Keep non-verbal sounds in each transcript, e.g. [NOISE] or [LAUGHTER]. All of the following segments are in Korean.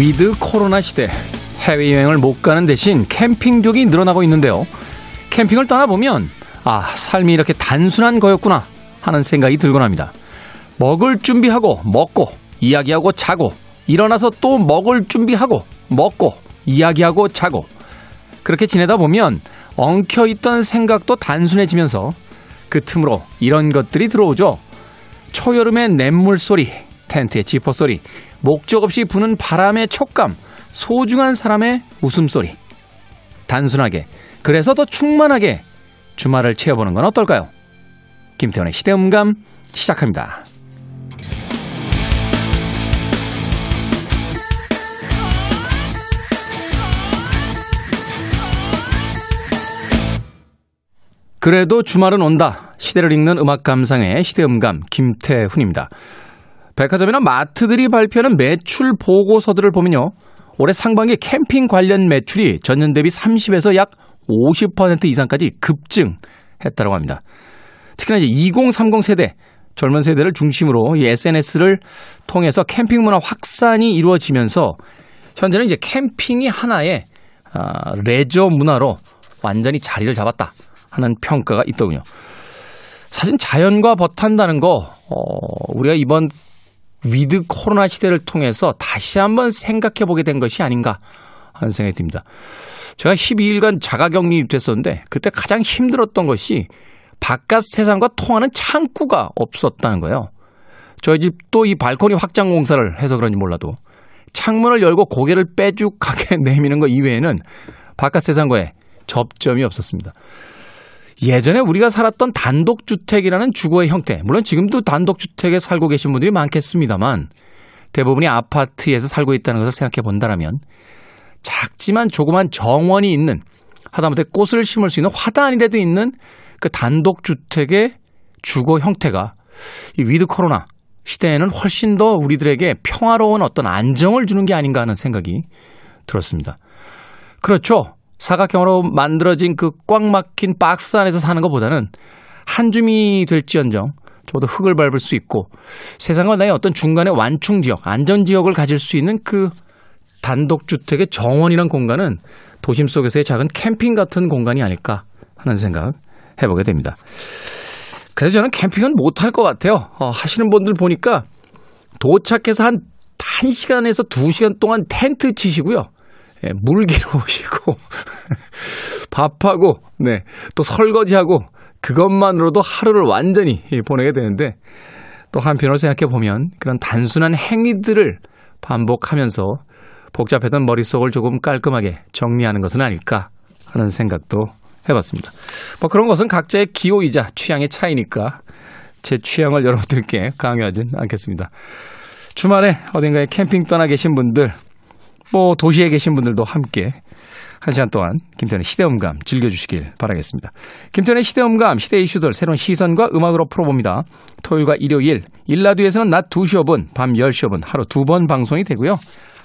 위드 코로나 시대 해외여행을 못 가는 대신 캠핑족이 늘어나고 있는데요. 캠핑을 떠나보면 아 삶이 이렇게 단순한 거였구나 하는 생각이 들곤 합니다. 먹을 준비하고 먹고 이야기하고 자고 일어나서 또 먹을 준비하고 먹고 이야기하고 자고 그렇게 지내다 보면 엉켜있던 생각도 단순해지면서 그 틈으로 이런 것들이 들어오죠. 초여름의 냇물 소리, 텐트의 지퍼 소리, 목적 없이 부는 바람의 촉감, 소중한 사람의 웃음소리. 단순하게, 그래서 더 충만하게 주말을 채워보는 건 어떨까요? 김태원의 시대음감 시작합니다. 그래도 주말은 온다. 시대를 읽는 음악 감상의 시대음감 김태훈입니다. 백화점이나 마트들이 발표하는 매출 보고서들을 보면요. 올해 상반기 캠핑 관련 매출이 전년 대비 30에서 약 50% 이상까지 급증했다고 합니다. 특히나 이제 2030 세대 젊은 세대를 중심으로 이 SNS를 통해서 캠핑 문화 확산이 이루어지면서 현재는 이제 캠핑이 하나의 아, 레저 문화로 완전히 자리를 잡았다 하는 평가가 있더군요. 사실 자연과 벗한다는 거 어, 우리가 이번 위드 코로나 시대를 통해서 다시 한번 생각해 보게 된 것이 아닌가 하는 생각이 듭니다. 제가 12일간 자가 격리 됐었는데 그때 가장 힘들었던 것이 바깥 세상과 통하는 창구가 없었다는 거예요. 저희 집도 이 발코니 확장 공사를 해서 그런지 몰라도 창문을 열고 고개를 빼죽하게 [LAUGHS] 내미는 것 이외에는 바깥 세상과의 접점이 없었습니다. 예전에 우리가 살았던 단독주택이라는 주거의 형태, 물론 지금도 단독주택에 살고 계신 분들이 많겠습니다만 대부분이 아파트에서 살고 있다는 것을 생각해 본다면 작지만 조그만 정원이 있는 하다못해 꽃을 심을 수 있는 화단이라도 있는 그 단독주택의 주거 형태가 이 위드 코로나 시대에는 훨씬 더 우리들에게 평화로운 어떤 안정을 주는 게 아닌가 하는 생각이 들었습니다. 그렇죠. 사각형으로 만들어진 그 꽉 막힌 박스 안에서 사는 것보다는 한 줌이 될지언정 저보다 흙을 밟을 수 있고 세상과 나의 어떤 중간의 완충 지역, 안전 지역을 가질 수 있는 그 단독 주택의 정원이란 공간은 도심 속에서의 작은 캠핑 같은 공간이 아닐까 하는 생각 해보게 됩니다. 그래서 저는 캠핑은 못할 것 같아요. 어, 하시는 분들 보니까 도착해서 한 1시간에서 2시간 동안 텐트 치시고요. 예, 물기로 오시고 [LAUGHS] 밥하고 네, 또 설거지하고 그것만으로도 하루를 완전히 보내게 되는데 또 한편으로 생각해 보면 그런 단순한 행위들을 반복하면서 복잡했던 머릿속을 조금 깔끔하게 정리하는 것은 아닐까 하는 생각도 해봤습니다. 뭐 그런 것은 각자의 기호이자 취향의 차이니까 제 취향을 여러분들께 강요하진 않겠습니다. 주말에 어딘가에 캠핑 떠나 계신 분들 뭐 도시에 계신 분들도 함께 한 시간 동안 김태현의 시대음감 즐겨주시길 바라겠습니다. 김태현의 시대음감, 시대 이슈들 새로운 시선과 음악으로 풀어봅니다. 토요일과 일요일, 일라디오에서는 낮 2시 5분, 밤 10시 5분 하루 두 번 방송이 되고요.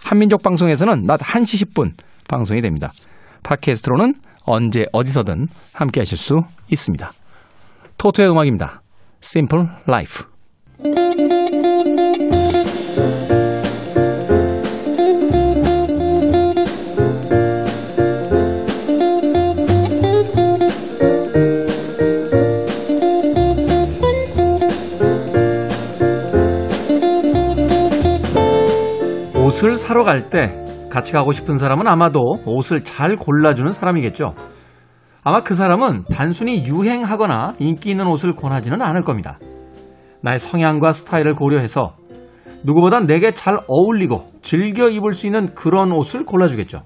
한민족 방송에서는 낮 1시 10분 방송이 됩니다. 팟캐스트로는 언제 어디서든 함께 하실 수 있습니다. 토토의 음악입니다. Simple Life. 옷을 사러 갈 때 같이 가고 싶은 사람은 아마도 옷을 잘 골라주는 사람이겠죠. 아마 그 사람은 단순히 유행하거나 인기 있는 옷을 권하지는 않을 겁니다. 나의 성향과 스타일을 고려해서 누구보다 내게 잘 어울리고 즐겨 입을 수 있는 그런 옷을 골라주겠죠.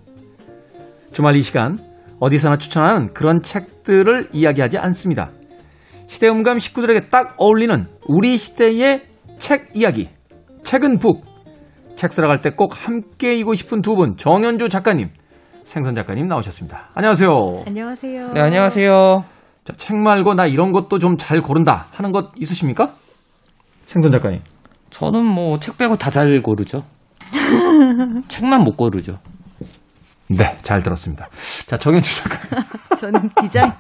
주말 이 시간 어디서나 추천하는 그런 책들을 이야기하지 않습니다. 시대음감 식구들에게 딱 어울리는 우리 시대의 책 이야기. 책은 북. 책 쓰러 갈 때 꼭 함께 이고 싶은 두 분, 정현주 작가님, 생선 작가님 나오셨습니다. 안녕하세요. 안녕하세요. 네, 안녕하세요. 자, 책 말고 나 이런 것도 좀 잘 고른다 하는 것 있으십니까? 생선 작가님. 저는 뭐 책 빼고 다 잘 고르죠. [LAUGHS] 책만 못 고르죠. 네, 잘 들었습니다. 자, 정현주 작가님. [LAUGHS] 저는 디자인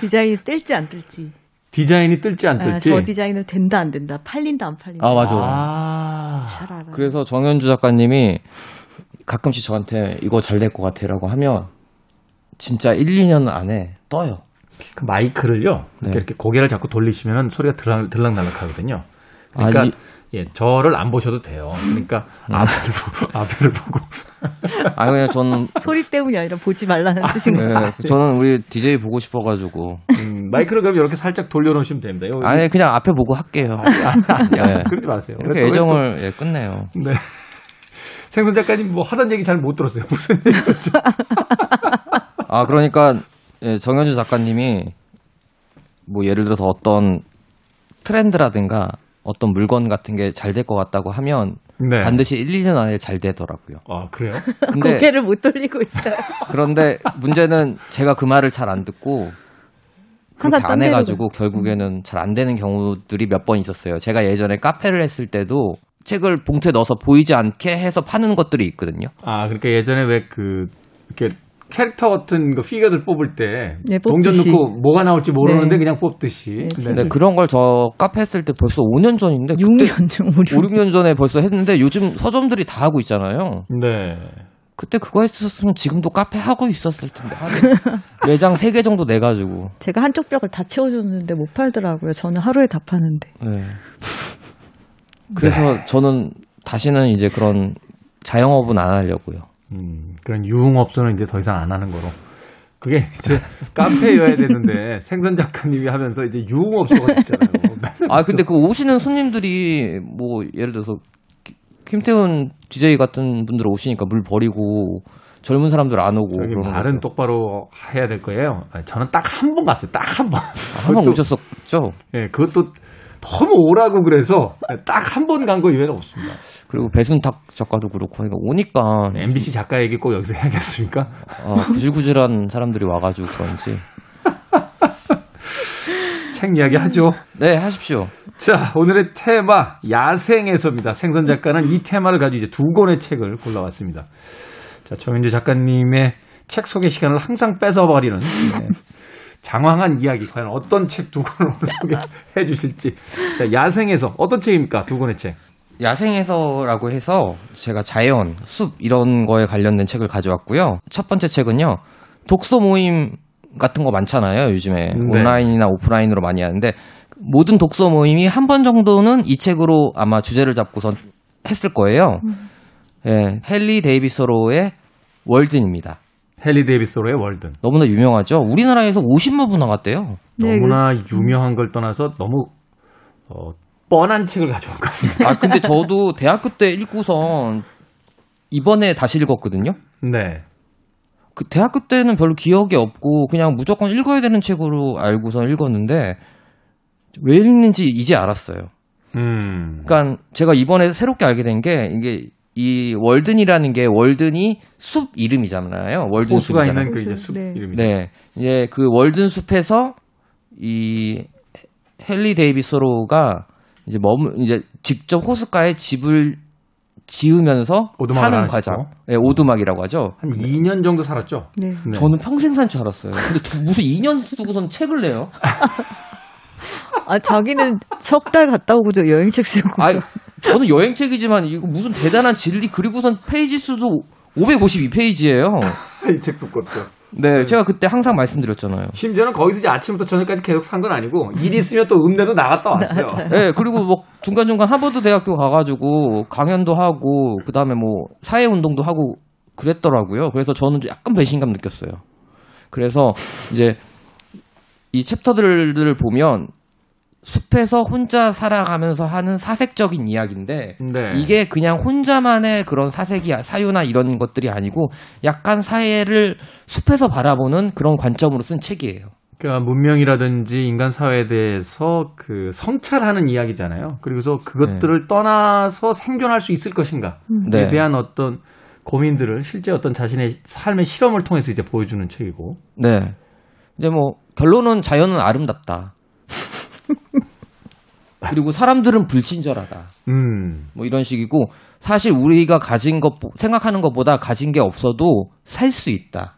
디자인이 뜰지 안 뜰지. 디자인이 뜰지 안 아, 뜰지. 저 디자인은 된다 안 된다, 팔린다 안 팔린다. 아, 맞아. 아. 잘 알아. 그래서 정현주 작가님이 가끔씩 저한테 이거 잘 될 것 같아라고 하면 진짜 1, 2년 안에 떠요. 그 마이크를요. 이렇게, 네. 이렇게 고개를 자꾸 돌리시면 소리가 들락, 들락날락 하거든요. 그러니까 아, 이- 예, 저를 안 보셔도 돼요. 그러니까 음. 앞을 보고 앞을 보고 아 그냥 저는 소리 때문이 아니라 보지 말라는 뜻인 거야. 네, 저는 우리 DJ 보고 싶어가지고 음, 마이크를 그럼 이렇게 살짝 돌려놓으시면 됩니다. 요- 아니 그냥 앞에 보고 할게요. 아니야, 네. 그러지 마세요. 이렇게 왜 또- 애정을 예, 끝내요. 네. 생선 작가님 뭐 하던 얘기 잘 못 들었어요. 무슨 얘기였죠? 아 그러니까 예, 정현주 작가님이 뭐 예를 들어서 어떤 트렌드라든가 어떤 물건 같은 게 잘 될 것 같다고 하면 네. 반드시 1, 2년 안에 잘 되더라고요. 아 그래요? [LAUGHS] 근데 고개를 못 돌리고 있어요. [LAUGHS] 그런데 문제는 제가 그 말을 잘 안 듣고 그렇게 안딴 해가지고 결국에는 잘 안 되는 경우들이 몇 번 있었어요. 제가 예전에 카페를 했을 때도 책을 봉투에 넣어서 보이지 않게 해서 파는 것들이 있거든요. 아 그러니까 예전에 왜 그 이렇게 캐릭터 같은 거 피규어들 뽑을 때 네, 동전. 넣고 뭐가 나올지 모르는데 네. 그냥 뽑듯이. 네, 네. 근데 그런 걸 저 카페 했을 때 벌써 5년 전인데 그때 6년 중 5, 6년 전에 벌써 했는데 요즘 서점들이 다 하고 있잖아요. 네. 그때 그거 했었으면 지금도 카페 하고 있었을 텐데. 매장 3개 정도 내 가지고. 제가 한쪽 벽을 다 채워 줬는데 못 팔더라고요. 저는 하루에 다 파는데. 네. 그래서 저는 다시는 이제 그런 자영업은 안 하려고요. 음, 그런 유흥업소는 이제 더 이상 안 하는 거로. 그게 이제 [LAUGHS] 카페여야 되는데 생선 작가님이 하면서 이제 유흥업소가 됐잖아요. [LAUGHS] 아, 근데 그 오시는 손님들이 뭐 예를 들어서 기- 김태훈 DJ 같은 분들 오시니까 물 버리고 젊은 사람들 안 오고 그러는 말은 거죠. 똑바로 해야 될 거예요. 아니, 저는 딱 한 번 갔어요. 딱 한 번. 한번 그것도- 오셨었죠. 예, 그것도 너무 오라고 그래서 딱 한 번 간 거 이외에는 없습니다. 그리고 배순탁 작가도 그렇고 그러니까 오니까 MBC 작가 얘기 꼭 여기서 해야겠습니까? 아, 구질구질한 사람들이 와가지고 그런지 [LAUGHS] 책 이야기 하죠. 네 하십시오. 자, 오늘의 테마 야생에서입니다. 생선 작가는 이 테마를 가지고 이제 두 권의 책을 골라왔습니다. 자, 정현주 작가님의 책 소개 시간을 항상 뺏어버리는 네, 장황한 이야기 과연 어떤 책 두 권을 오늘 소개해 [LAUGHS] 주실지. 자, 야생에서 어떤 책입니까? 두 권의 책. 야생에서라고 해서 제가 자연, 숲 이런 거에 관련된 책을 가져왔고요. 첫 번째 책은요. 독서 모임 같은 거 많잖아요. 요즘에 네. 온라인이나 오프라인으로 많이 하는데 모든 독서 모임이 한 번 정도는 이 책으로 아마 주제를 잡고선 했을 거예요. 예, 헨리 데이비스로의 월든입니다. 헨리 데이비스로의 월든. 너무나 유명하죠. 우리나라에서 50만 부 나갔대요. 네, 너무나 유명한 걸 떠나서 너무 어, 뻔한 책을 가져온 거 아니에요? 아 근데 저도 대학교 때 읽고선 이번에 다시 읽었거든요. 네. 그 대학교 때는 별로 기억이 없고 그냥 무조건 읽어야 되는 책으로 알고서 읽었는데 왜 읽는지 이제 알았어요. 음. 그러니까 제가 이번에 새롭게 알게 된 게 이게 이 월든이라는 게 월든이 숲 이름이잖아요. 월든 호수가 숲이잖아요. 있는 그 이제 숲 네. 이름이죠. 네, 이제 그 월든 숲에서 이 헨리 데이비스로가 이제 머물 이제 직접 호숫가에 집을 지으면서 오두막을 사는 과정. 네, 오두막이라고 하죠. 한 2년 정도 살았죠? 네. 네. 저는 평생 산 줄 알았어요. 근데 두- 무슨 2년 쓰고선 책을 내요? [LAUGHS] 아, 자기는 석 달 갔다 오고도 여행책 쓰고. 아, 저는 여행책이지만 이거 무슨 대단한 진리 그리고선 페이지 수도 552페이지예요. [LAUGHS] 이 책 두껍죠. 네, 제가 그때 항상 말씀드렸잖아요. 심지어는 거기서 이제 아침부터 저녁까지 계속 산 건 아니고 일 있으면 또 읍내도 나갔다 왔어요. [LAUGHS] 네, 그리고 뭐 중간 중간 하버드 대학교 가가지고 강연도 하고 그 다음에 뭐 사회 운동도 하고 그랬더라고요. 그래서 저는 좀 약간 배신감 느꼈어요. 그래서 이제 이 챕터들을 보면 숲에서 혼자 살아가면서 하는 사색적인 이야기인데 네. 이게 그냥 혼자만의 그런 사색이 사유나 이런 것들이 아니고 약간 사회를 숲에서 바라보는 그런 관점으로 쓴 책이에요. 그러니까 문명이라든지 인간 사회에 대해서 그 성찰하는 이야기잖아요. 그리고서 그것들을 떠나서 생존할 수 있을 것인가에 네. 대한 어떤 고민들을 실제 어떤 자신의 삶의 실험을 통해서 이제 보여주는 책이고. 네. 이제 뭐 결론은 자연은 아름답다. [LAUGHS] 그리고 사람들은 불친절하다. 음. 뭐 이런 식이고 사실 우리가 가진 것 생각하는 것보다 가진 게 없어도 살 수 있다.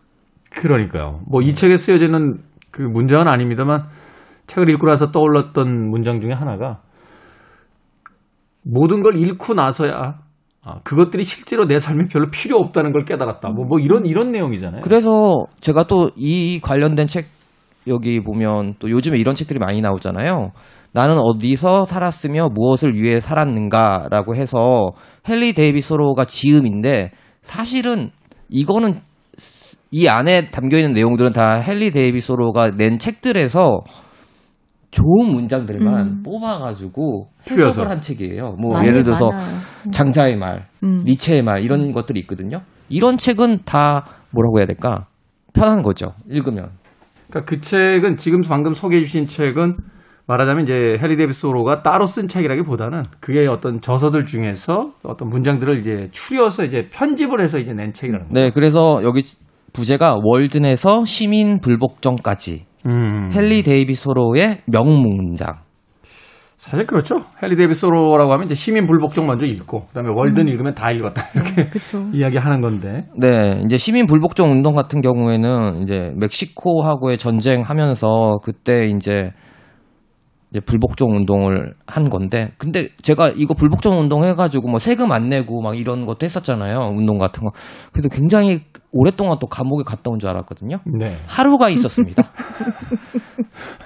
그러니까요. 뭐이 책에 쓰여지는 그 문장은 아닙니다만 책을 읽고 나서 떠올랐던 문장 중에 하나가 모든 걸 잃고 나서야 아, 그것들이 실제로 내 삶에 별로 필요 없다는 걸 깨달았다. 뭐, 뭐 이런 이런 내용이잖아요. 그래서 제가 또 이 관련된 책 여기 보면 또 요즘에 이런 책들이 많이 나오잖아요. 나는 어디서 살았으며 무엇을 위해 살았는가라고 해서 헨리 데이비소로가 지음인데 사실은 이거는 이 안에 담겨 있는 내용들은 다 헨리 데이비드 소로가 낸 책들에서 좋은 문장들만 음. 뽑아가지고. 해석을 한 책이에요. 뭐 예를 들어서 많아요. 장자의 말, 음. 니체의 말 이런 것들이 있거든요. 이런 책은 다 뭐라고 해야 될까? 편한 거죠. 읽으면. 그러니까 그 책은 지금 방금 소개해 주신 책은 말하자면 이제 헨리 데이비드 호로가 따로 쓴 책이라기보다는 그의 어떤 저서들 중에서 어떤 문장들을 이제 추려서 이제 편집을 해서 이제 낸 책이라는 거예요. 네, 그래서 여기 부제가 월든에서 시민 불복종까지 음. 헨리 데이비드 소로의 명문장. 사실 그렇죠. 해리 데이비스 호로라고 하면 이제 시민 불복종 먼저 읽고 그다음에 월든 읽으면 다 읽었다 이렇게 그렇죠. [LAUGHS] 이야기하는 건데. 네, 이제 시민 불복종 운동 같은 경우에는 이제 멕시코하고의 전쟁하면서 그때 이제 이제 불복종 운동을 한 건데, 근데 제가 이거 불복종 운동 해가지고 뭐 세금 안 내고 막 이런 것도 했었잖아요, 운동 같은 거. 그래도 굉장히 오랫동안 또 감옥에 갔다 온 줄 알았거든요. 네. 하루가 있었습니다.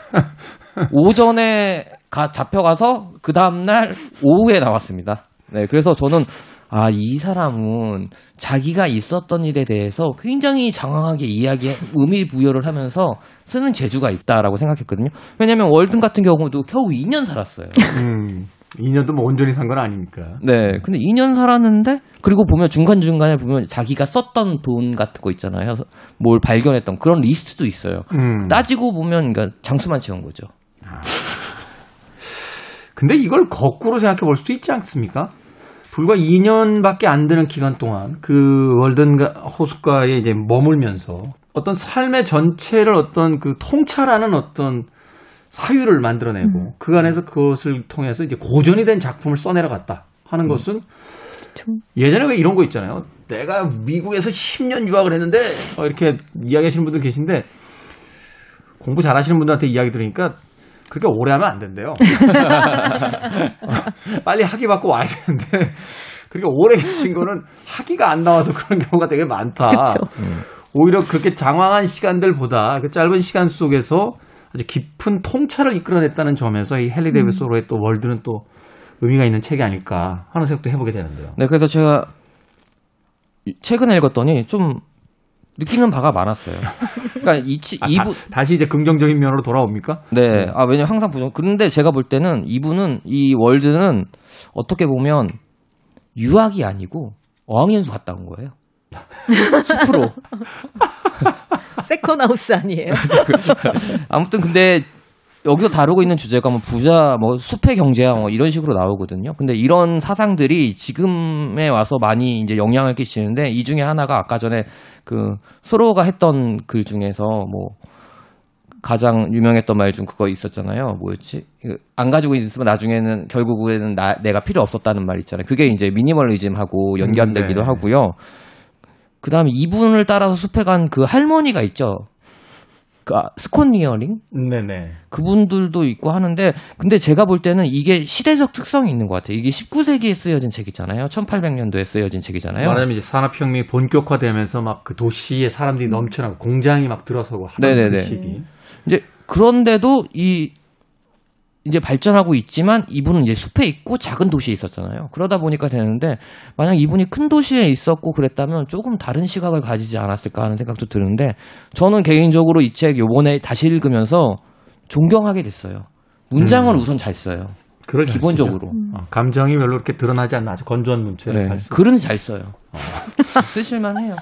[LAUGHS] 오전에 가, 잡혀가서 그 다음 날 오후에 나왔습니다. 네, 그래서 저는 아, 이 사람은 자기가 있었던 일에 대해서 굉장히 장황하게 이야기, 의미 부여를 하면서 쓰는 재주가 있다라고 생각했거든요. 왜냐면 월든 같은 경우도 겨우 2년 살았어요. 음. 2년도 뭐 온전히 산 건 아니니까. 네. 근데 2년 살았는데, 그리고 보면 중간중간에 보면 자기가 썼던 돈 같은 거 있잖아요. 뭘 발견했던 그런 리스트도 있어요. 음. 따지고 보면, 그러니까 장수만 채운 거죠. 근데 이걸 거꾸로 생각해 볼 수도 있지 않습니까? 불과 2년밖에 안 되는 기간 동안 그 월든 호숫가에 이제 머물면서 어떤 삶의 전체를 어떤 그 통찰하는 어떤 사유를 만들어내고 그 안에서 그것을 통해서 이제 고전이 된 작품을 써내려갔다 하는 것은 예전에 왜 이런 거 있잖아요. 내가 미국에서 10년 유학을 했는데 어, 이렇게 이야기하시는 분들 계신데 공부 잘하시는 분들한테 이야기 들으니까 그렇게 오래 하면 안 된대요. [LAUGHS] 빨리 학위 받고 와야 되는데 그렇게 오래 계신 거는 학위가 안 나와서 그런 경우가 되게 많다. 오히려 그렇게 장황한 시간들보다 그 짧은 시간 속에서 아주 깊은 통찰을 이끌어냈다는 점에서 이 헨리 데이비스 로의 또 월든은 또 의미가 있는 책이 아닐까 하는 생각도 해보게 되는데요. 네, 그래서 제가 이- 최근에 읽었더니 좀 느끼는 바가 많았어요. [LAUGHS] 그러니까 이, 치- 아, 이분, 다, 시 이제 긍정적인 면으로 돌아옵니까? 네, 아, 왜냐 면 항상 부정. 그런데 제가 볼 때는 이분은, 이 월든은 어떻게 보면 유학이 아니고 어학연수 갔다 온 거예요. 숲으로. [LAUGHS] 세컨 하우스 아니에요? [LAUGHS] 아무튼 근데 여기서 다루고 있는 주제가 뭐 부자, 뭐 숲의 경제야 뭐 이런 식으로 나오거든요. 근데 이런 사상들이 지금에 와서 많이 이제 영향을 끼치는데 이 중에 하나가 아까 전에 그 소로가 했던 글 중에서 뭐 가장 유명했던 말 중 그거 있었잖아요. 뭐였지? 이거 안 가지고 있으면 나중에는 결국에는 나, 내가 필요 없었다는 말 있잖아요. 그게 이제 미니멀리즘하고 연관되기도 음, 네. 하고요. 그 다음에 이분을 따라서 숲에 간 그 할머니가 있죠. 그 아, 스콧 니어링? 네네. 그분들도 있고 하는데 근데 제가 볼 때는 이게 시대적 특성이 있는 것 같아요. 이게 19세기에 쓰여진 책이잖아요. 1800년도에 쓰여진 책이잖아요. 말하자면 이제 산업혁명이 본격화되면서 막 그 도시에 사람들이 넘쳐나고 공장이 막 들어서고 하던 네네네. 그 시기. 이제 그런데도 이 이제 발전하고 있지만 이분은 이제 숲에 있고 작은 도시에 있었잖아요. 그러다 보니까 되는데 만약 이분이 큰 도시에 있었고 그랬다면 조금 다른 시각을 가지지 않았을까 하는 생각도 드는데 저는 개인적으로 이 책 요번에 다시 읽으면서 존경하게 됐어요. 문장을 우선 잘 써요. 잘 기본적으로. 어, 감정이 별로 이렇게 드러나지 않나 아주 건조한 문체를 네. 잘 쓰. 글은 잘 써요. [LAUGHS] 쓰실만 해요.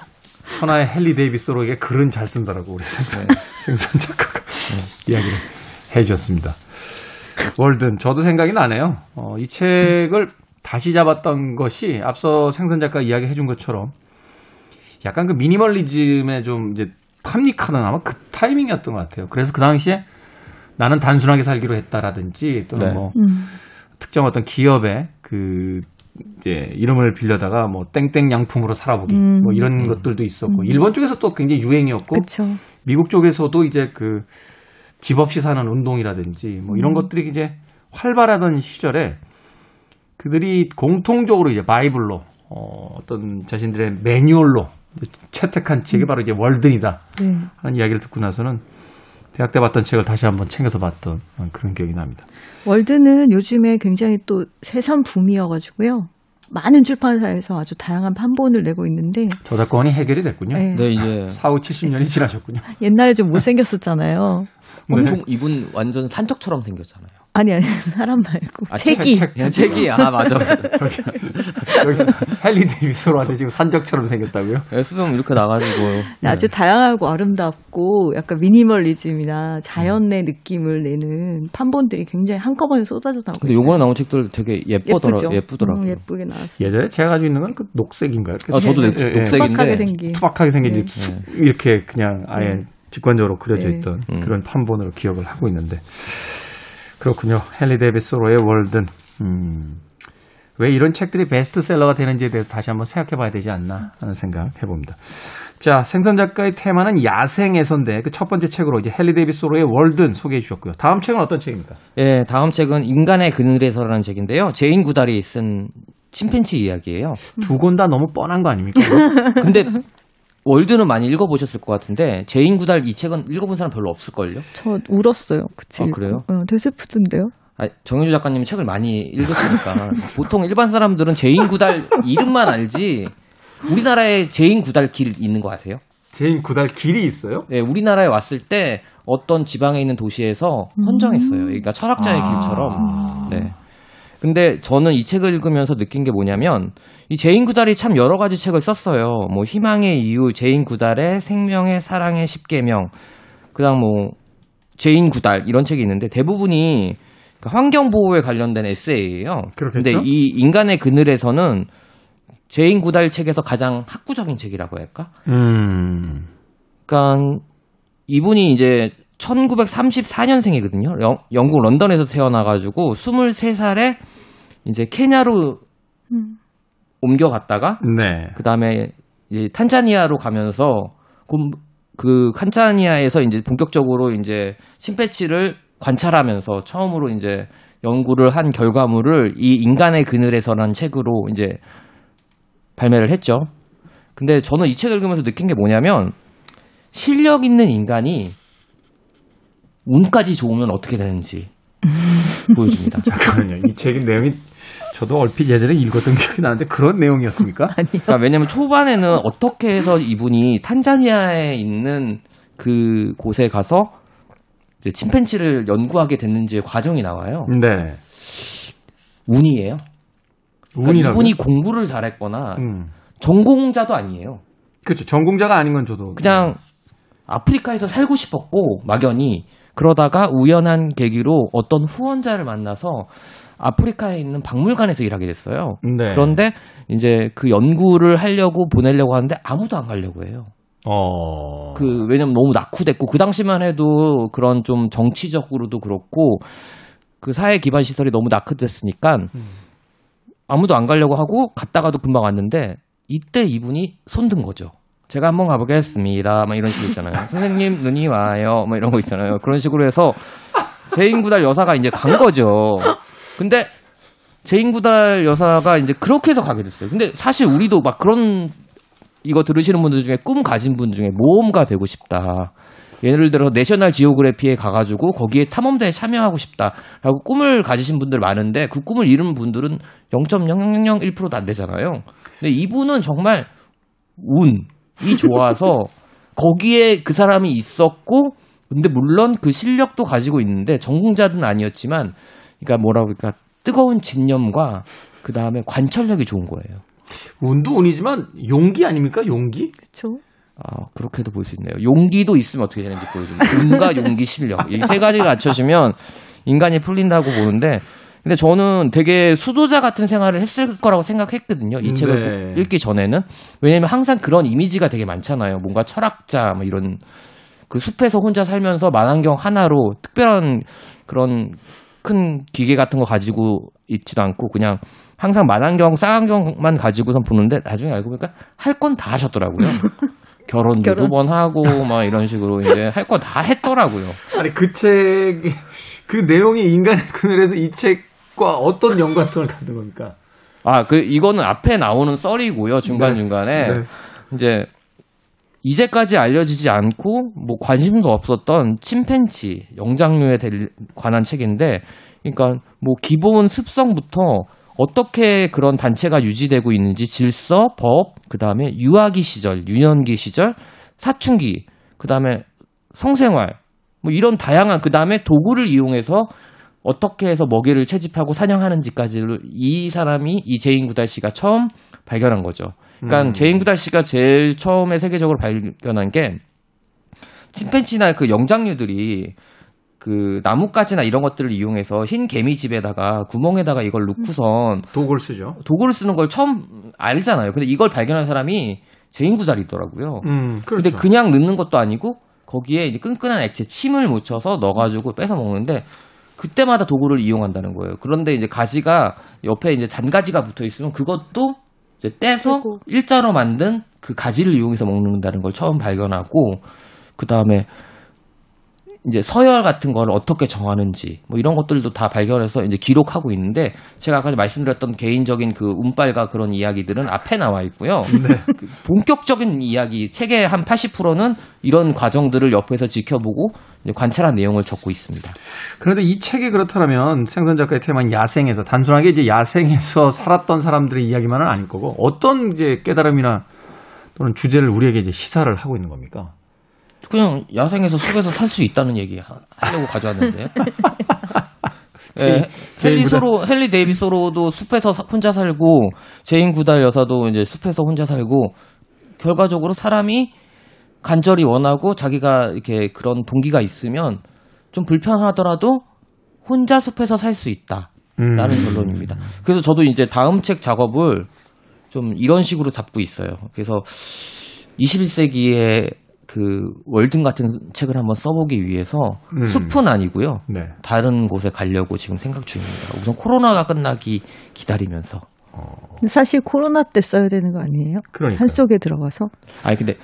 천하의 헨리 데이비스로에게 글은 잘 쓴다라고 우리 생선, 네. [LAUGHS] 생선 작가가 이야기를 해주셨습니다. 월든 저도 생각이 나네요. 어, 이 책을 다시 잡았던 것이 앞서 생선 작가 이야기 해준 것처럼 약간 그 미니멀리즘에 좀 이제 탐닉하는 아마 그 타이밍이었던 것 같아요. 그래서 그 당시에 나는 단순하게 살기로 했다라든지 또는 네. 뭐 음. 특정 어떤 기업의 그 이제 이름을 빌려다가 뭐 땡땡 양품으로 살아보기 음. 뭐 이런 것들도 있었고 일본 쪽에서 또 굉장히 유행이었고 그렇죠. 미국 쪽에서도 이제 그 집 없이 사는 운동이라든지 뭐 이런 것들이 이제 활발하던 시절에 그들이 공통적으로 이제 바이블로 어, 어떤 자신들의 매뉴얼로 채택한 책이 바로 이제 월든이다 네. 하는 이야기를 듣고 나서는 대학 때 봤던 책을 다시 한번 챙겨서 봤던 그런 기억이 납니다. 월드는 요즘에 굉장히 또 새삼 붐이어가지고요. 많은 출판사에서 아주 다양한 판본을 내고 있는데 저작권이 해결이 됐군요. 네. 네, 이제 4, 5, 70년이 지나셨군요. 옛날에 좀 못생겼었잖아요. 네. 엄청 이분 완전 산적처럼 생겼잖아요. 아니 아니 [LAUGHS] 사람 말고 아, 책이 책, 책. 야, 책이 아 맞아. [LAUGHS] 맞아. 여기 헨리 데이비스로한테 지금 산적처럼 생겼다고요? 수능 이렇게 나가지고 아주 다양하고 아름답고 약간 미니멀리즘이나 자연의 느낌을 내는 판본들이 굉장히 한꺼번에 쏟아져 나오고 근데. 요번에 나온 책들 되게 예쁘더라 예쁘죠? 예쁘더라고요. 음, 예쁘게 나왔어요. 예전에 제가 가지고 있는 건 그 녹색인가요? 아 저도 예, 예. 투박하게 녹색인데 생긴. 투박하게 생긴 네. 수- 이렇게 그냥 아예 네. 직관적으로 그려져 네. 있던 음. 그런 판본으로 기억을 하고 있는데 그렇군요. 헨리 데이비드 소로의 월든. 음. 왜 이런 책들이 베스트셀러가 되는지에 대해서 다시 한번 생각해 봐야 되지 않나 하는 생각 해봅니다. 자, 생선 작가의 테마는 야생에서인데 그 첫 번째 책으로 이제 헨리 데이비드 소로의 월든 소개해 주셨고요. 다음 책은 어떤 책입니까? 예, 다음 책은 인간의 그늘에서라는 책인데요. 제인 구달이 쓴 침팬치 이야기예요. 두 권 다 너무 뻔한 거 아닙니까? [LAUGHS] 근데 월든은 많이 읽어보셨을 것 같은데 제인 구달 이 책은 읽어본 사람 별로 없을걸요? 저 울었어요. 그치? 아, 그래요? 어, 되게 슬프던데요. 아, 정효주 작가님이 책을 많이 읽었으니까 [LAUGHS] 보통 일반 사람들은 제인 구달 이름만 알지 우리나라에 제인 구달 길 있는 거 아세요? 제인 구달 길이 있어요? 네, 우리나라에 왔을 때 어떤 지방에 있는 도시에서 헌정했어요. 그러니까 철학자의 아. 길처럼. 네. 근데 저는 이 책을 읽으면서 느낀 게 뭐냐면 이 제인 구달이 참 여러 가지 책을 썼어요. 뭐 희망의 이유, 제인 구달의 생명의 사랑의 십계명, 그다음 뭐 제인 구달 이런 책이 있는데 대부분이 그 환경 보호에 관련된 에세이예요. 그렇겠죠? 근데 이 인간의 그늘에서는 제인 구달 책에서 가장 학구적인 책이라고 할까? 음. 그러니까 이분이 이제 1934년생이거든요. 영 국 런던에서 태어나가지고 23살에 이제 케냐로 음. 옮겨갔다가 네. 그 다음에 이제 탄자니아로 가면서 그- 그 탄자니아에서 이제 본격적으로 이제 심패치를 관찰하면서 처음으로 이제 연구를 한 결과물을 이 인간의 그늘에서라는 책으로 이제 발매를 했죠. 근데 저는 이 책을 읽으면서 느낀 게 뭐냐면 실력 있는 인간이 운까지 좋으면 어떻게 되는지 보여줍니다. [LAUGHS] 잠깐만요. 이 책의 내용이 저도 얼핏 예전에 읽었던 기억이 나는데 그런 내용이었습니까? [LAUGHS] 그러니까 왜냐면 초반에는 어떻게 해서 이분이 탄자니아에 있는 그 곳에 가서 이제 침팬치를 연구하게 됐는지의 과정이 나와요. 네. 운이에요. 그러니까 운이라고. 이분이 공부를 잘했거나 음. 전공자도 아니에요. 그렇죠. 전공자가 아닌 건 저도 그냥 아프리카에서 살고 싶었고 막연히 그러다가 우연한 계기로 어떤 후원자를 만나서 아프리카에 있는 박물관에서 일하게 됐어요. 네. 그런데 이제 그 연구를 하려고 보내려고 하는데 아무도 안 가려고 해요. 어. 그 왜냐면 너무 낙후됐고 그 당시만 해도 그런 좀 정치적으로도 그렇고 그 사회 기반 시설이 너무 낙후됐으니까 아무도 안 가려고 하고 갔다가도 금방 왔는데 이때 이분이 손든 거죠. 제가 한번 가보겠습니다. 막 이런 식으로 있잖아요. [LAUGHS] 선생님 눈이 와요. 뭐 이런 거 있잖아요. 그런 식으로 해서 제인구달 여사가 이제 간 거죠. 근데 제인구달 여사가 이제 그렇게 해서 가게 됐어요. 근데 사실 우리도 막 그런 이거 들으시는 분들 중에 꿈 가진 분 중에 모험가 되고 싶다. 예를 들어 내셔널 지오그래피에 가가지고 거기에 탐험대에 참여하고 싶다라고 꿈을 가지신 분들 많은데 그 꿈을 이룬 분들은 0.0001%도 안 되잖아요. 근데 이분은 정말 운 이 좋아서 거기에 그 사람이 있었고 근데 물론 그 실력도 가지고 있는데 전공자는 아니었지만 그러니까 뭐라 그럴까 뜨거운 진념과 그 다음에 관철력이 좋은 거예요. 운도 운이지만 용기 아닙니까? 용기? 그렇죠. 아, 그렇게도 볼 수 있네요. 용기도 있으면 어떻게 되는지 보여줍니다. 운과 용기, 실력. 이 세 가지가 갖춰지면 인간이 풀린다고 보는데, 근데 저는 되게 수도자 같은 생활을 했을 거라고 생각했거든요. 이 책을 네. 읽기 전에는. 왜냐면 항상 그런 이미지가 되게 많잖아요. 뭔가 철학자, 뭐 이런, 그 숲에서 혼자 살면서 만안경 하나로 특별한 그런 큰 기계 같은 거 가지고 있지도 않고 그냥 항상 만안경, 쌍안경만 가지고선 보는데 나중에 알고 보니까 할 건 다 하셨더라고요. [LAUGHS] 결혼도 결혼. 두번 하고 막 이런 식으로 이제 할 거 다 했더라고요. 아니 그 책, 그 내용이 인간의 그늘에서 이 책 과 어떤 연관성을 갖는 겁니까? 아, 그 이거는 앞에 나오는 썰이고요. 중간 중간에 네. 이제 이제까지 알려지지 않고 뭐 관심도 없었던 침팬지 영장류에 대- 관한 책인데, 그러니까 뭐 기본 습성부터 어떻게 그런 단체가 유지되고 있는지 질서, 법, 그 다음에 유아기 시절, 유년기 시절, 사춘기, 그 다음에 성생활, 뭐 이런 다양한 그 다음에 도구를 이용해서 어떻게 해서 먹이를 채집하고 사냥하는지까지를 이 사람이 이 제인 구달 씨가 처음 발견한 거죠. 그러니까 제인 구달 씨가 제일 처음에 세계적으로 발견한 게 침팬지나 그 영장류들이 그 나뭇가지나 이런 것들을 이용해서 흰 개미집에다가 구멍에다가 이걸 넣고선 도구를 쓰죠. 도구를 쓰는 걸 처음 알잖아요. 근데 이걸 발견한 사람이 제인 구달이더라고요. 음, 그렇죠. 근데 그냥 넣는 것도 아니고 거기에 끈끈한 액체 침을 묻혀서 넣어가지고 뺏어 먹는데 그때마다 도구를 이용한다는 거예요. 그런데 이제 가지가 옆에 이제 잔가지가 붙어 있으면 그것도 이제 떼서. 일자로 만든 그 가지를 이용해서 먹는다는 걸 처음 발견하고 그 다음에 이제 서열 같은 걸 어떻게 정하는지 뭐 이런 것들도 다 발견해서 이제 기록하고 있는데 제가 아까 말씀드렸던 개인적인 그 운빨과 그런 이야기들은 앞에 나와 있고요. [LAUGHS] 그 본격적인 이야기 책의 한 80%는 이런 과정들을 옆에서 지켜보고 관찰한 내용을 적고 있습니다. 그런데 이 책이 그렇다면 생선 작가의 테마인 야생에서 단순하게 이제 야생에서 [LAUGHS] 살았던 사람들의 이야기만은 아닐 거고 어떤 이제 깨달음이나 또는 주제를 우리에게 이제 시사를 하고 있는 겁니까? 그냥 야생에서 숲에서 살 수 있다는 얘기 하- 하려고 가져왔는데요. [LAUGHS] 예, 제인 헨리. 소로 헨리 데이비드 소로도 숲에서 사- 혼자 살고 제인 구달 여사도 이제 숲에서 혼자 살고 결과적으로 사람이 간절히 원하고 자기가 이렇게 그런 동기가 있으면 좀 불편하더라도 혼자 숲에서 살 수 있다. 음. 라는 결론입니다. 그래서 저도 이제 다음 책 작업을 좀 이런 식으로 잡고 있어요. 그래서 21세기의 그 월든 같은 책을 한번 써보기 위해서 음. 숲은 아니고요. 네. 다른 곳에 가려고 지금 생각 중입니다. 우선 코로나가 끝나기 기다리면서. 근데 사실 코로나 때 써야 되는 거 아니에요? 그러니까요. 산 속에 들어가서 아니 근데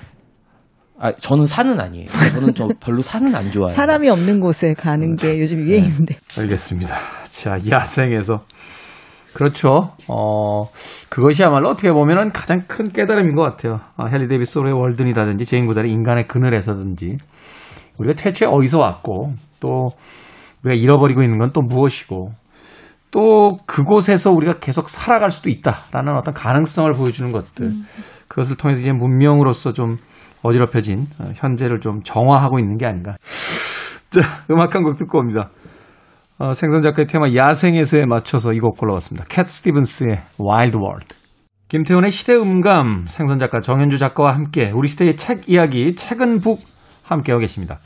아 저는 산은 아니에요. 저는 저 [LAUGHS] 별로 산은 안 좋아해요. 사람이 없는 곳에 가는 게 요즘 유행인데. 알겠습니다. 자, 야생에서. 그렇죠. 어, 그것이야말로 어떻게 보면은 가장 큰 깨달음인 것 같아요. 아, 헨리 데이비드 소로의 월든이라든지 제인 구달의 인간의 그늘에서든지 우리가 태초에 어디서 왔고 또 우리가 잃어버리고 있는 건 또 무엇이고 또 그곳에서 우리가 계속 살아갈 수도 있다라는 어떤 가능성을 보여주는 것들 그것을 통해서 이제 문명으로서 좀 어지럽혀진 어, 현재를 좀 정화하고 있는 게 아닌가. 자, 음악 한 곡 듣고 옵니다. 어, 생선 작가의 테마 야생에서에 맞춰서 이 곡 골라봤습니다. 캣 스티븐스의 Wild World. 김태훈의 시대음감 생선 작가 정현주 작가와 함께 우리 시대의 책 이야기 책은 북 함께하고 계십니다.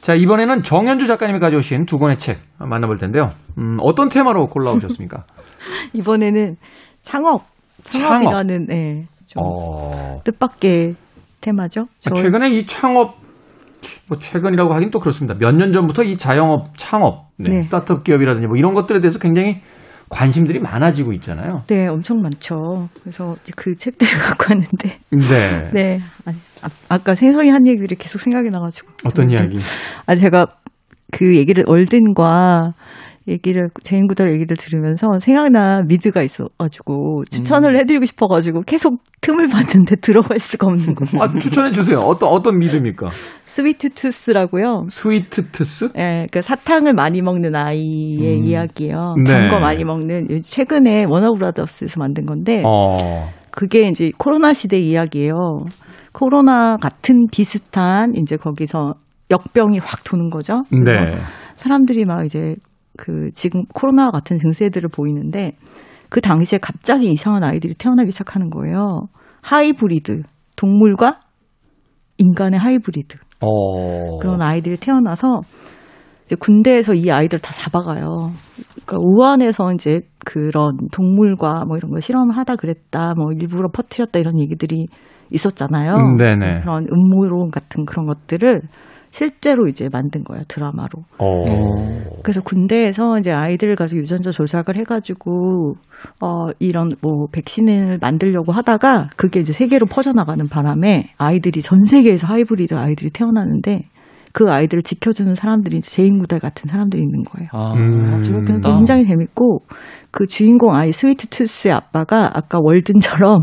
자 이번에는 정현주 작가님이 가져오신 두 권의 책 만나볼 텐데요. 음, 어떤 테마로 골라오셨습니까? [LAUGHS] 이번에는 창업, 창업이라는 네, 좀 어, 뜻밖의 테마죠. 저- 최근에 이 창업 뭐 최근이라고 하긴 또 그렇습니다. 몇 년 전부터 이 자영업 창업 네, 네. 스타트업 기업이라든지 뭐 이런 것들에 대해서 굉장히 관심들이 많아지고 있잖아요. 네, 엄청 많죠. 그래서 그 책들을 [LAUGHS] 갖고 왔는데, 네. [LAUGHS] 네, 아까 선생님이 한 얘기들이 계속 생각이 나가지고. 어떤 이야기? 아, 제가 그 얘기를 월든과 얘기를 제인구달 얘기를 들으면서 생각난 미드가 있어가지고 추천을 음. 해드리고 싶어가지고 계속 틈을 봤는데 [LAUGHS] 들어갈 수가 없는 거예요. 아, 추천해 주세요. 어떤 어떤 미드입니까? Sweet Tooth라고요. Sweet Tooth? 예, 그 사탕을 많이 먹는 아이의 음. 이야기예요. 네. 단거 많이 먹는 최근에 워너브라더스에서 만든 건데 어. 그게 이제 코로나 시대 이야기예요. 코로나 같은 비슷한 이제 거기서 역병이 확 도는 거죠. 네. 사람들이 막 이제 그 지금 코로나 같은 증세들을 보이는데 그 당시에 갑자기 이상한 아이들이 태어나기 시작하는 거예요. 하이브리드 동물과 인간의 하이브리드 어. 그런 아이들이 태어나서 군대에서 이 아이들 다 잡아가요. 그러니까 우한에서 이제 그런 동물과 뭐 이런 거 실험을 하다 그랬다, 뭐 일부러 퍼뜨렸다 이런 얘기들이 있었잖아요. 음, 네네. 그런 음모론 같은 그런 것들을 실제로 이제 만든 거예요 드라마로. 어. 그래서 군대에서 이제 아이들을 가서 유전자 조작을 해가지고 어 이런 뭐 백신을 만들려고 하다가 그게 이제 세계로 퍼져나가는 바람에 아이들이 전 세계에서 하이브리드 아이들이 태어나는데 그 아이들을 지켜주는 사람들이 이제 제임무달 같은 사람들이 있는 거예요. 아, 음. 굉장히 재밌고 그 주인공 아이 스위트 투스의 아빠가 아까 월든처럼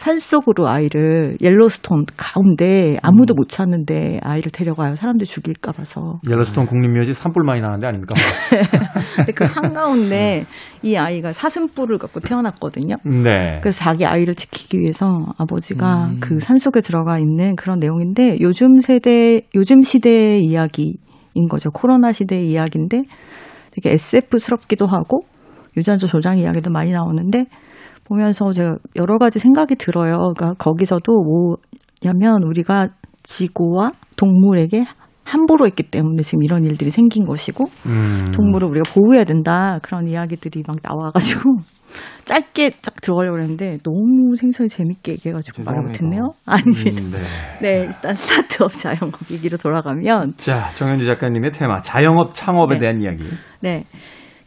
산속으로 아이를 옐로스톤 가운데 아무도 못 찾는데 아이를 데려가요. 사람들 죽일까 봐서. 옐로스톤 국립묘지 산불 많이 나는데 아닙니까? 근데 [LAUGHS] 그 한가운데 이 아이가 사슴뿔을 갖고 태어났거든요. 네. 그래서 자기 아이를 지키기 위해서 아버지가 음. 그 산속에 들어가 있는 그런 내용인데 요즘 세대, 요즘 시대의 이야기인 거죠. 코로나 시대의 이야기인데 되게 SF스럽기도 하고 유전자 조작 이야기도 많이 나오는데 보면서 제가 여러 가지 생각이 들어요. 그러니까 거기서도 뭐냐면 우리가 지구와 동물에게 함부로 했기 때문에 지금 이런 일들이 생긴 것이고 음. 동물을 우리가 보호해야 된다 그런 이야기들이 막 나와가지고 [LAUGHS] 짧게 딱 들어가려고 했는데 너무 생선이 재밌게 얘기해가지고 말을. 못했네요. [LAUGHS] 아닙니다. 음, 네. 네 일단 스타트업 자영업 얘기로 돌아가면 자, 정현주 작가님의 테마 자영업 창업에 네. 대한 이야기. 네.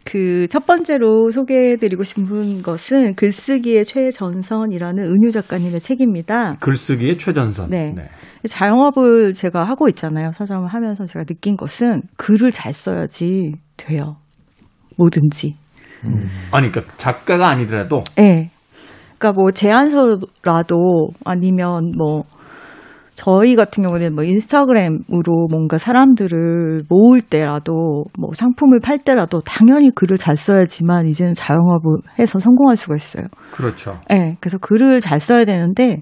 그 첫 번째로 소개해드리고 싶은 것은 글쓰기의 최전선이라는 은유 작가님의 책입니다. 글쓰기의 최전선. 네. 자영업을 제가 하고 있잖아요. 서점을 하면서 제가 느낀 것은 글을 잘 써야지 돼요. 뭐든지. 아니, 그러니까 작가가 아니더라도 예. 네. 그러니까 뭐 제안서라도 아니면 뭐 저희 같은 경우는 뭐 인스타그램으로 뭔가 사람들을 모을 때라도 뭐 상품을 팔 때라도 당연히 글을 잘 써야지만 이제는 자영업을 해서 성공할 수가 있어요. 그렇죠. 예. 네, 그래서 글을 잘 써야 되는데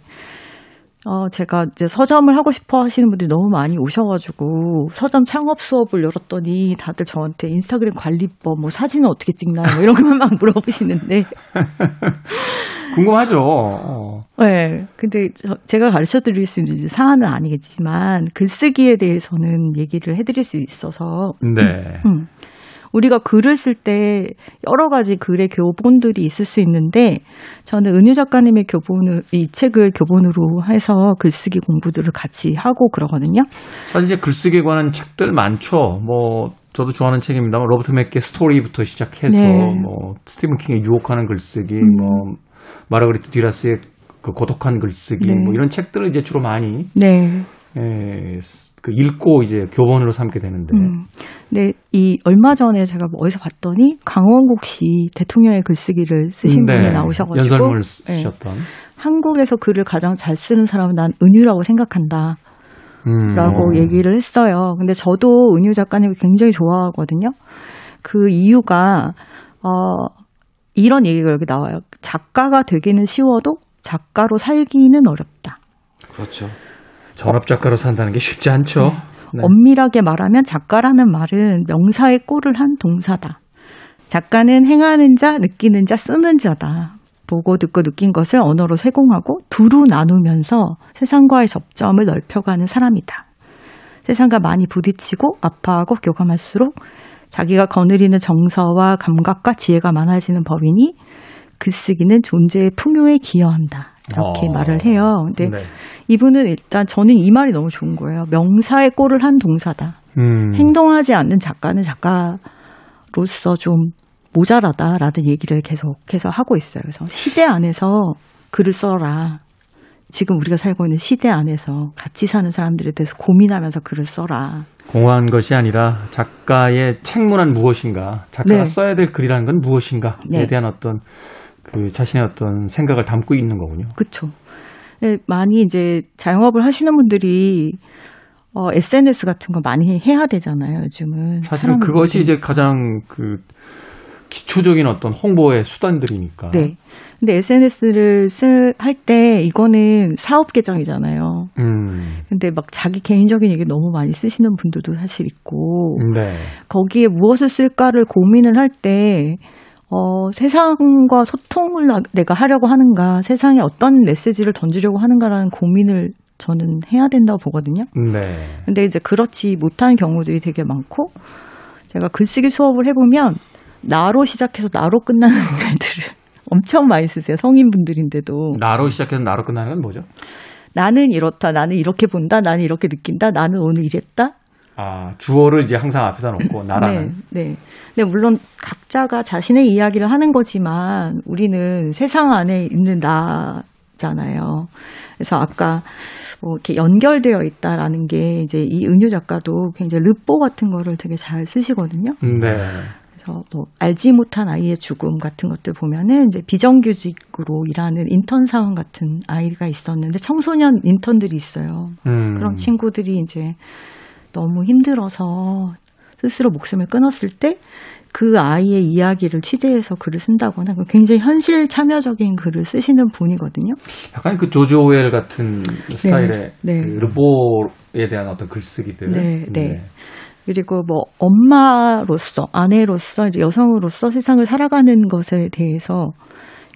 어, 제가 이제 서점을 하고 싶어 하시는 분들이 너무 많이 오셔가지고 서점 창업 수업을 열었더니 다들 저한테 인스타그램 관리법, 뭐 사진은 어떻게 찍나요? 뭐 이런 것만 막 물어보시는데. [LAUGHS] 궁금하죠. 어. 네. 근데 저, 제가 가르쳐 드릴 수 있는 사안은 아니겠지만 글쓰기에 대해서는 얘기를 해드릴 수 있어서. 네. 음. 우리가 글을 쓸 때 여러 가지 글의 교본들이 있을 수 있는데 저는 은유 작가님의 교본을 이 책을 교본으로 해서 글쓰기 공부들을 같이 하고 그러거든요. 사실 이제 글쓰기에 관한 책들 많죠. 뭐 저도 좋아하는 책입니다만 로버트 맥키의 스토리부터 시작해서 네. 뭐 스티븐 킹의 유혹하는 글쓰기, 음. 뭐 마르가리트 듀라스의 그 고독한 글쓰기, 네. 뭐 이런 책들을 이제 주로 많이 네. 에, 그 읽고 이제 교본으로 삼게 되는데 음. 네, 이 얼마 전에 제가 뭐 어디서 봤더니 강원국 씨 대통령의 글쓰기를 쓰신 네, 분이 나오셔가지고 연설문을 네, 쓰셨던 한국에서 글을 가장 잘 쓰는 사람은 난 은유라고 생각한다. 음. 라고 얘기를 했어요. 근데 저도 은유 작가님을 굉장히 좋아하거든요. 그 이유가, 어, 이런 얘기가 여기 나와요. 작가가 되기는 쉬워도 작가로 살기는 어렵다. 그렇죠. 전업 작가로 산다는 게 쉽지 않죠. 네. 엄밀하게 말하면 작가라는 말은 명사의 꼴을 한 동사다. 작가는 행하는 자, 느끼는 자, 쓰는 자다. 보고 듣고 느낀 것을 언어로 세공하고 두루 나누면서 세상과의 접점을 넓혀가는 사람이다. 세상과 많이 부딪히고 아파하고 교감할수록 자기가 거느리는 정서와 감각과 지혜가 많아지는 법이니 글쓰기는 존재의 풍요에 기여한다. 이렇게 어. 말을 해요. 근데 네. 이분은 일단 저는 이 말이 너무 좋은 거예요. 명사의 꼴을 한 동사다. 음. 행동하지 않는 작가는 작가로서 좀 모자라다라는 얘기를 계속해서 하고 있어요. 그래서 시대 안에서 글을 써라. 지금 우리가 살고 있는 시대 안에서 같이 사는 사람들에 대해서 고민하면서 글을 써라. 공허한 것이 아니라 작가의 책문은 무엇인가, 작가가 네. 써야 될 글이라는 건 무엇인가에 네. 대한 어떤 그 자신의 어떤 생각을 담고 있는 거군요. 그렇죠. 많이 이제 자영업을 하시는 분들이 어, SNS 같은 거 많이 해야 되잖아요. 요즘은 사실은. 그것이 이제 가장 그 기초적인 어떤 홍보의 수단들이니까. 네. 근데 SNS를 쓸 할 때 이거는 사업 계정이잖아요. 음. 근데 막 자기 개인적인 얘기 너무 많이 쓰시는 분들도 사실 있고 네. 거기에 무엇을 쓸까를 고민을 할때 어, 세상과 소통을 나- 내가 하려고 하는가, 세상에 어떤 메시지를 던지려고 하는가라는 고민을 저는 해야 된다고 보거든요. 네. 근데 이제 그렇지 못한 경우들이 되게 많고, 제가 글쓰기 수업을 해보면, 나로 시작해서 나로 끝나는 [LAUGHS] 글들을 엄청 많이 쓰세요. 성인분들인데도. 나로 시작해서 나로 끝나는 건 뭐죠? 나는 이렇다, 나는 이렇게 본다, 나는 이렇게 느낀다, 나는 오늘 이랬다. 아, 주어를 이제 항상 앞에다 놓고 나라는. 네, 네. 근데 물론 각자가 자신의 이야기를 하는 거지만 우리는 세상 안에 있는 나잖아요. 그래서 아까 뭐 이렇게 연결되어 있다라는 게 이제 이 은유 작가도 굉장히 르뽀 같은 거를 되게 잘 쓰시거든요. 네. 그래서 뭐 알지 못한 아이의 죽음 같은 것들 보면은 이제 비정규직으로 일하는 인턴 사원 같은 아이가 있었는데 청소년 인턴들이 있어요. 음. 그런 친구들이 이제 너무 힘들어서 스스로 목숨을 끊었을 때 그 아이의 이야기를 취재해서 글을 쓴다거나 굉장히 현실 참여적인 글을 쓰시는 분이거든요. 약간 그 조지 오웰 같은 스타일의 네. 그 르보에 대한 어떤 글쓰기들. 네, 네. 그리고 뭐 엄마로서 아내로서 이제 여성으로서 세상을 살아가는 것에 대해서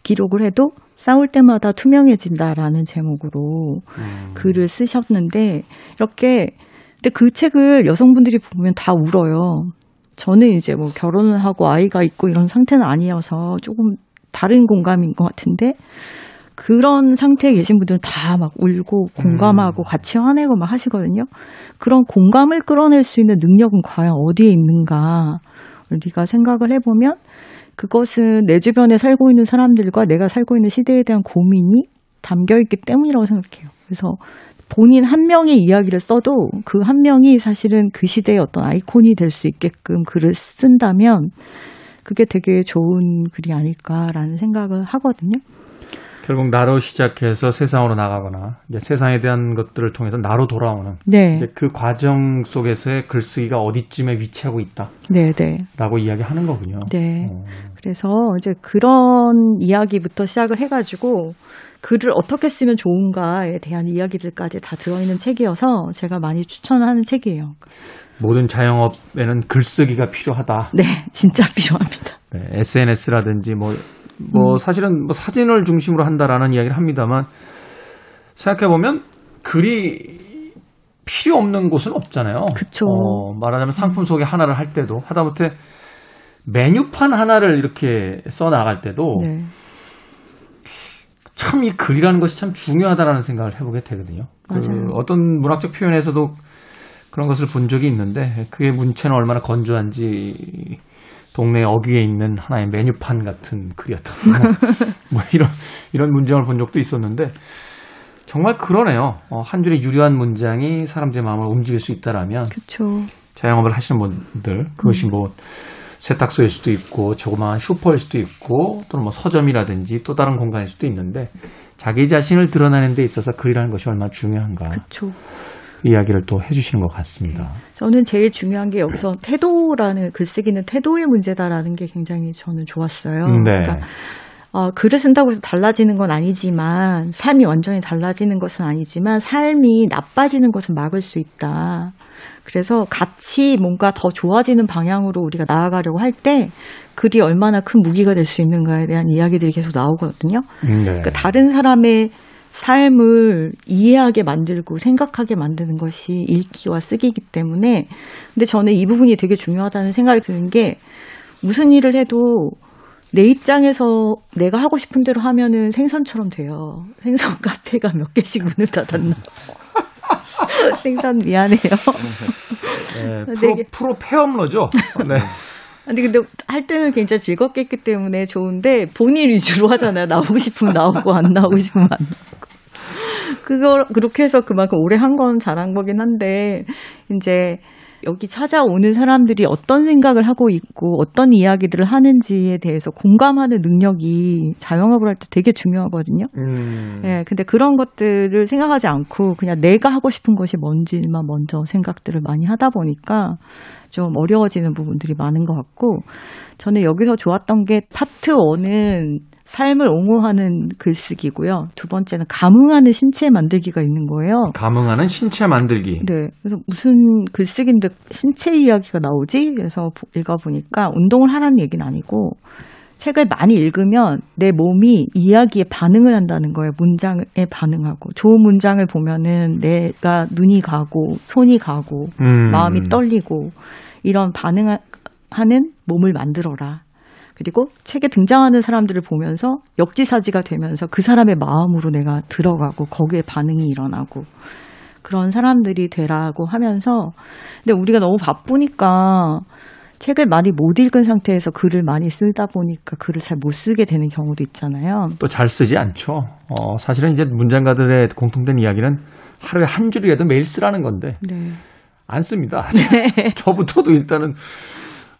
기록을 해도 싸울 때마다 투명해진다라는 제목으로 음. 글을 쓰셨는데 이렇게 근데 그 책을 여성분들이 보면 다 울어요. 저는 이제 뭐 결혼을 하고 아이가 있고 이런 상태는 아니어서 조금 다른 공감인 것 같은데 그런 상태에 계신 분들은 다 막 울고 공감하고 같이 화내고 막 하시거든요. 그런 공감을 끌어낼 수 있는 능력은 과연 어디에 있는가? 우리가 생각을 해보면 그것은 내 주변에 살고 있는 사람들과 내가 살고 있는 시대에 대한 고민이 담겨 있기 때문이라고 생각해요. 그래서 본인 한 명의 이야기를 써도 그 한 명이 사실은 그 시대의 어떤 아이콘이 될 수 있게끔 글을 쓴다면 그게 되게 좋은 글이 아닐까라는 생각을 하거든요. 결국 나로 시작해서 세상으로 나가거나 이제 세상에 대한 것들을 통해서 나로 돌아오는 네. 이제 그 과정 속에서의 글쓰기가 어디쯤에 위치하고 네, 네. 있다라고 이야기하는 거군요. 네. 어. 그래서 이제 그런 이야기부터 시작을 해가지고 글을 어떻게 쓰면 좋은가에 대한 이야기들까지 다 들어있는 책이어서 제가 많이 추천하는 책이에요. 모든 자영업에는 글쓰기가 필요하다. 네, 진짜 [LAUGHS] 필요합니다. 네, SNS라든지 뭐, 뭐 음. 사실은 뭐 사진을 중심으로 한다라는 이야기를 합니다만 생각해 보면 글이 필요 없는 곳은 없잖아요. 그쵸. 어, 말하자면 상품 소개 하나를 할 때도 하다못해 메뉴판 하나를 이렇게 써 나갈 때도 네. 참 이 글이라는 것이 참 중요하다라는 생각을 해보게 되거든요. 그 맞아요. 어떤 문학적 표현에서도 그런 것을 본 적이 있는데 그게 문체는 얼마나 건조한지 동네 어귀에 있는 하나의 메뉴판 같은 글이었다. [LAUGHS] 뭐 이런 이런 문장을 본 적도 있었는데 정말 그러네요. 어, 한 줄의 유려한 문장이 사람들의 마음을 움직일 수 있다라면 그쵸. 자영업을 하시는 분들 그것이 뭐 세탁소일 수도 있고 조그마한 슈퍼일 수도 있고 또는 뭐 서점이라든지 또 다른 공간일 수도 있는데 자기 자신을 드러내는 데 있어서 글이라는 것이 얼마나 중요한가 그쵸. 그 이야기를 또 해주시는 것 같습니다. 저는 제일 중요한 게 여기서 태도라는 글쓰기는 태도의 문제다라는 게 굉장히 저는 좋았어요. 네. 그러니까 어, 글을 쓴다고 해서 달라지는 건 아니지만 삶이 완전히 달라지는 것은 아니지만 삶이 나빠지는 것은 막을 수 있다. 그래서 같이 뭔가 더 좋아지는 방향으로 우리가 나아가려고 할 때 글이 얼마나 큰 무기가 될 수 있는가에 대한 이야기들이 계속 나오거든요. 네. 그러니까 다른 사람의 삶을 이해하게 만들고 생각하게 만드는 것이 읽기와 쓰기이기 때문에 근데 저는 이 부분이 되게 중요하다는 생각이 드는 게 무슨 일을 해도 내 입장에서 내가 하고 싶은 대로 하면은 생선처럼 돼요. 생선 [LAUGHS] 카페가 몇 개씩 문을 닫았나. [LAUGHS] 생선 미안해요. 네, 프로, 되게- 프로 폐업러죠. 네. 아니 근데 할 때는 굉장히 즐겁게 했기 때문에 좋은데 본인 위주로 하잖아요. 나오고 싶으면 나오고 안 나오고 싶으면 안 나오고. 그걸 그렇게 해서 그만큼 오래 한 건 잘한 거긴 한데 이제 여기 찾아오는 사람들이 어떤 생각을 하고 있고 어떤 이야기들을 하는지에 대해서 공감하는 능력이 자영업을 할 때 되게 중요하거든요. 음, 예, 근데 그런 것들을 생각하지 않고 그냥 내가 하고 싶은 것이 뭔지만 먼저 생각들을 많이 하다 보니까 좀 어려워지는 부분들이 많은 것 같고 저는 여기서 좋았던 게 파트 1은 삶을 옹호하는 글쓰기고요. 두 번째는 감흥하는 신체 만들기가 있는 거예요. 감흥하는 신체 만들기. 네. 그래서 무슨 글쓰기인데 신체 이야기가 나오지? 그래서 보- 읽어보니까 운동을 하라는 얘기는 아니고 책을 많이 읽으면 내 몸이 이야기에 반응을 한다는 거예요. 문장에 반응하고. 좋은 문장을 보면은 내가 눈이 가고 손이 가고 음. 마음이 떨리고 이런 반응하는 몸을 만들어라. 그리고 책에 등장하는 사람들을 보면서 역지사지가 되면서 그 사람의 마음으로 내가 들어가고 거기에 반응이 일어나고 그런 사람들이 되라고 하면서 근데 우리가 너무 바쁘니까 책을 많이 못 읽은 상태에서 글을 많이 쓰다 보니까 글을 잘 못 쓰게 되는 경우도 있잖아요. 또 잘 쓰지 않죠. 어, 사실은 이제 문장가들의 공통된 이야기는 하루에 한 줄이라도 매일 쓰라는 건데 네. 안 씁니다. [LAUGHS] 저부터도 일단은 어,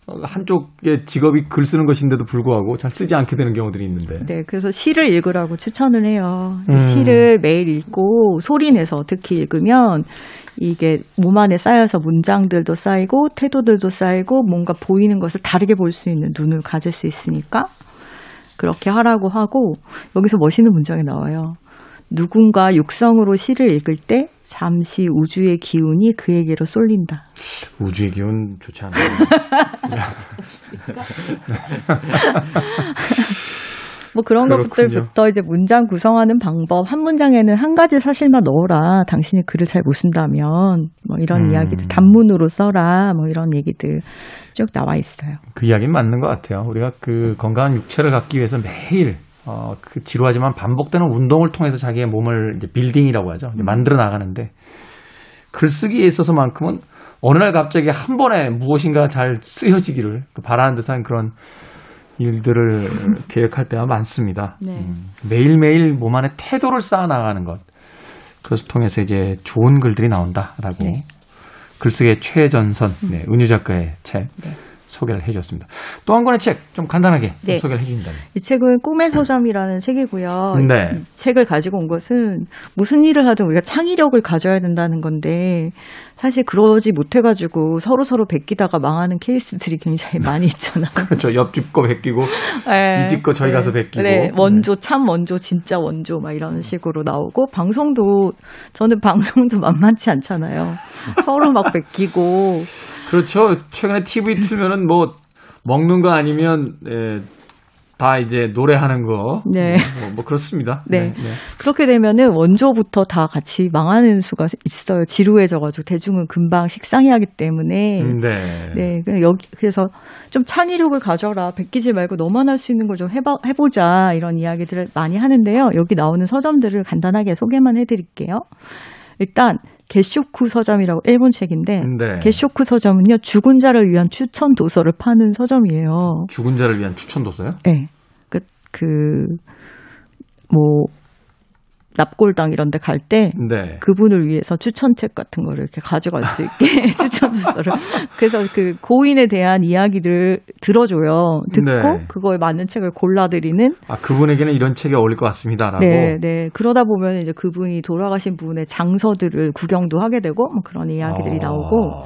한쪽의 직업이 글 쓰는 것인데도 불구하고 잘 쓰지 않게 되는 경우들이 있는데. 네, 그래서 시를 읽으라고 추천을 해요. 음. 시를 매일 읽고 소리 내서 특히 읽으면 이게 몸 안에 쌓여서 문장들도 쌓이고 태도들도 쌓이고 뭔가 보이는 것을 다르게 볼 수 있는 눈을 가질 수 있으니까 그렇게 하라고 하고 여기서 멋있는 문장이 나와요. 누군가 육성으로 시를 읽을 때 잠시 우주의 기운이 그에게로 쏠린다. 우주의 기운 좋지 않아요. [LAUGHS] 뭐 그런 그렇군요. 것들부터 이제 문장 구성하는 방법 한 문장에는 한 가지 사실만 넣어라. 당신이 글을 잘 못 쓴다면 뭐 이런 음. 이야기들 단문으로 써라. 뭐 이런 얘기들 쭉 나와 있어요. 그 이야기는 맞는 것 같아요. 우리가 그 건강한 육체를 갖기 위해서 매일 어, 그 지루하지만 반복되는 운동을 통해서 자기의 몸을 이제 빌딩이라고 하죠. 이제 만들어 나가는데 글쓰기에 있어서만큼은 어느 날 갑자기 한 번에 무엇인가 잘 쓰여지기를 그 바라는 듯한 그런 일들을 [LAUGHS] 계획할 때가 많습니다. 네. 음, 매일매일 몸 안에 태도를 쌓아 나가는 것. 그것을 통해서 이제 좋은 글들이 나온다라고 네. 글쓰기의 최전선 네, 은유 작가의 책 네. 소개를 해 주셨습니다. 또 한 권의 책 좀 간단하게 좀 네. 소개를 해 주신다면. 이 책은 꿈의 서점이라는 책이고요. 네. 이 책을 가지고 온 것은 무슨 일을 하든 우리가 창의력을 가져야 된다는 건데 사실 그러지 못해 가지고 서로 서로 베끼다가 망하는 케이스들이 굉장히 많이 있잖아요. [LAUGHS] 그렇죠. 옆집 거 베끼고 네. 이집 거 저희 가서 베끼고. 네, 원조 참 원조 진짜 원조 막 이런 식으로 나오고 방송도 저는 [LAUGHS] 방송도 만만치 않잖아요. 서로 막 베끼고 그렇죠. 최근에 TV 틀면은 뭐 먹는 거 아니면 예, 다 이제 노래하는 거. 네. 뭐, 뭐 그렇습니다. 네. 그렇게 되면은 원조부터 다 같이 망하는 수가 있어요. 지루해져가지고 대중은 금방 식상해하기 때문에. 음, 네. 네, 그냥 여기 그래서 좀 창의력을 가져라, 베끼지 말고 너만 할 수 있는 걸 좀 해봐 해보자 이런 이야기들을 많이 하는데요. 여기 나오는 서점들을 간단하게 소개만 해드릴게요. 일단 게쇼쿠 서점이라고 일본 책인데 네. 게쇼쿠 서점은요 죽은 자를 위한 추천 도서를 파는 서점이에요. 죽은 자를 위한 추천 도서요? 네, 그그뭐 납골당 이런 데 갈때 네. 그분을 위해서 추천책 같은 거를 이렇게 가져갈 수 있게 [LAUGHS] 추천 도서를 그래서 그 고인에 대한 이야기들 들어줘요 듣고 네. 그거에 맞는 책을 골라드리는 아 그분에게는 이런 책이 어울릴 것 같습니다라고. 네, 네 그러다 보면 이제 그분이 돌아가신 분의 장서들을 구경도 하게 되고 뭐 그런 이야기들이 아. 나오고